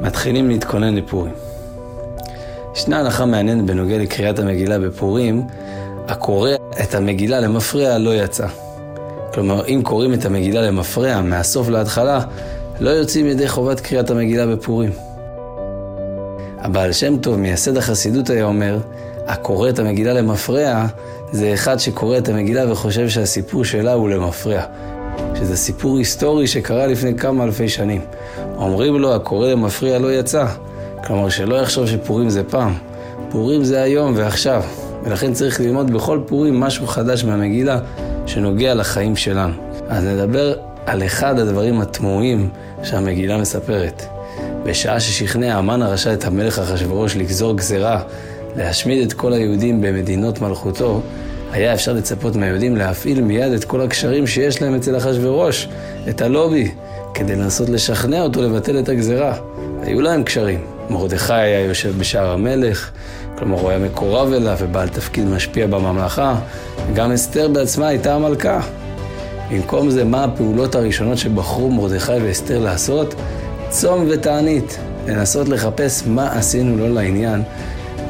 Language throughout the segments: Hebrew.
מתחילים להתכונן לפורים. ישנה הנחה מעניינת בנוגע לקריאת המגילה בפורים, הקורא את המגילה למפרע לא יצא. כלומר, אם קוראים את המגילה למפרע מהסוף להתחלה, לא יוצאים ידי חובת קריאת המגילה בפורים. הבעל שם טוב, מייסד החסידות, היה אומר, הקורא את המגילה למפרע, זה אחד שקורא את המגילה וחושב שהסיפור שלה הוא למפרע. שזה סיפור היסטורי שקרה לפני כמה אלפי שנים. אומרים לו, הקורא למפריע לא יצא. כלומר, שלא יחשוב שפורים זה פעם. פורים זה היום ועכשיו. ולכן צריך ללמוד בכל פורים משהו חדש מהמגילה שנוגע לחיים שלנו. אז נדבר על אחד הדברים התמוהים שהמגילה מספרת. בשעה ששכנע המן הרשע את המלך אחשורוש לגזור גזרה להשמיד את כל היהודים במדינות מלכותו, היה אפשר לצפות מהיהודים להפעיל מיד את כל הקשרים שיש להם אצל אחשורוש, את הלובי, כדי לנסות לשכנע אותו לבטל את הגזרה. היו להם קשרים. מרדכי היה יושב בשער המלך, כלומר הוא היה מקורב אליו ובעל תפקיד משפיע בממלכה, וגם אסתר בעצמה הייתה המלכה. במקום זה, מה הפעולות הראשונות שבחרו מרדכי ואסתר לעשות? צום ותענית, לנסות לחפש מה עשינו לא לעניין,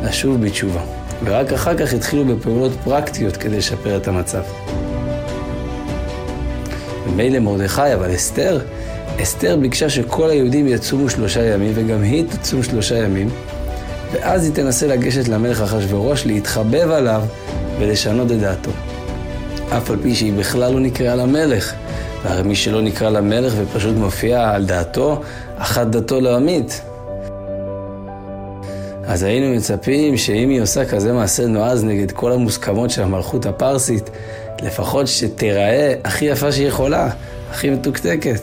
לשוב בתשובה. ורק אחר כך התחילו בפעולות פרקטיות כדי לשפר את המצב. ומילא מרדכי, אבל אסתר, אסתר ביקשה שכל היהודים יצומו שלושה ימים, וגם היא תצום שלושה ימים, ואז היא תנסה לגשת למלך אחשורוש, להתחבב עליו ולשנות את דעתו. אף על פי שהיא בכלל לא נקראה למלך. והרי מי שלא נקרא למלך ופשוט מופיע על דעתו, אחת דתו לא אמית. אז היינו מצפים שאם היא עושה כזה מעשה נועז נגד כל המוסכמות של המלכות הפרסית, לפחות שתיראה הכי יפה שהיא יכולה, הכי מתוקתקת.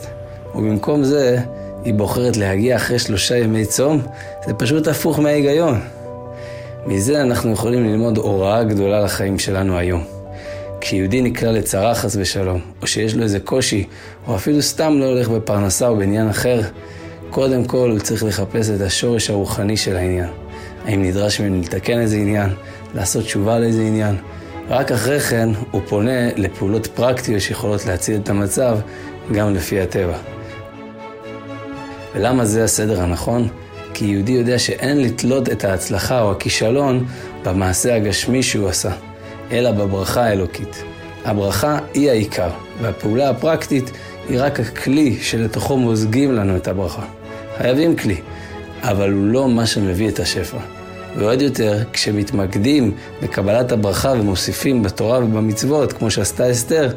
ובמקום זה, היא בוחרת להגיע אחרי שלושה ימי צום, זה פשוט הפוך מההיגיון. מזה אנחנו יכולים ללמוד הוראה גדולה לחיים שלנו היום. כשיהודי נקלע לצרה חס ושלום, או שיש לו איזה קושי, או אפילו סתם לא הולך בפרנסה או בעניין אחר, קודם כל צריך לחפש את השורש הרוחני של העניין. האם נדרש ממנו לתקן איזה עניין, לעשות תשובה לאיזה עניין, ורק אחרי כן הוא פונה לפעולות פרקטיות שיכולות להציל את המצב גם לפי הטבע. ולמה זה הסדר הנכון? כי יהודי יודע שאין לתלות את ההצלחה או הכישלון במעשה הגשמי שהוא עשה, אלא בברכה האלוקית. הברכה היא העיקר, והפעולה הפרקטית היא רק הכלי שלתוכו מוזגים לנו את הברכה. חייבים כלי, אבל הוא לא מה שמביא את השפע. ועוד יותר, כשמתמקדים בקבלת הברכה ומוסיפים בתורה ובמצוות, כמו שעשתה אסתר,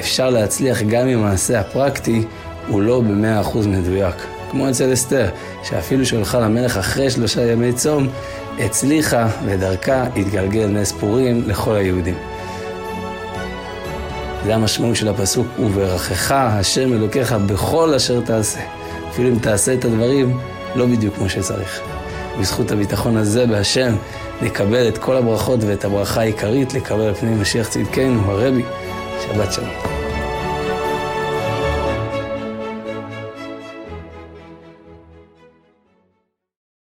אפשר להצליח גם אם המעשה הפרקטי הוא לא במאה אחוז מדויק. כמו אצל אסתר, שאפילו שהולכה למלך אחרי שלושה ימי צום, הצליחה ודרכה התגלגל נס פורים לכל היהודים. זה המשמעות של הפסוק, וברכך השם אלוקיך בכל אשר תעשה. אפילו אם תעשה את הדברים לא בדיוק כמו שצריך. בזכות הביטחון הזה בהשם נקבל את כל הברכות ואת הברכה העיקרית לקבל פני משיח צדקנו, הרבי. שבת שלום.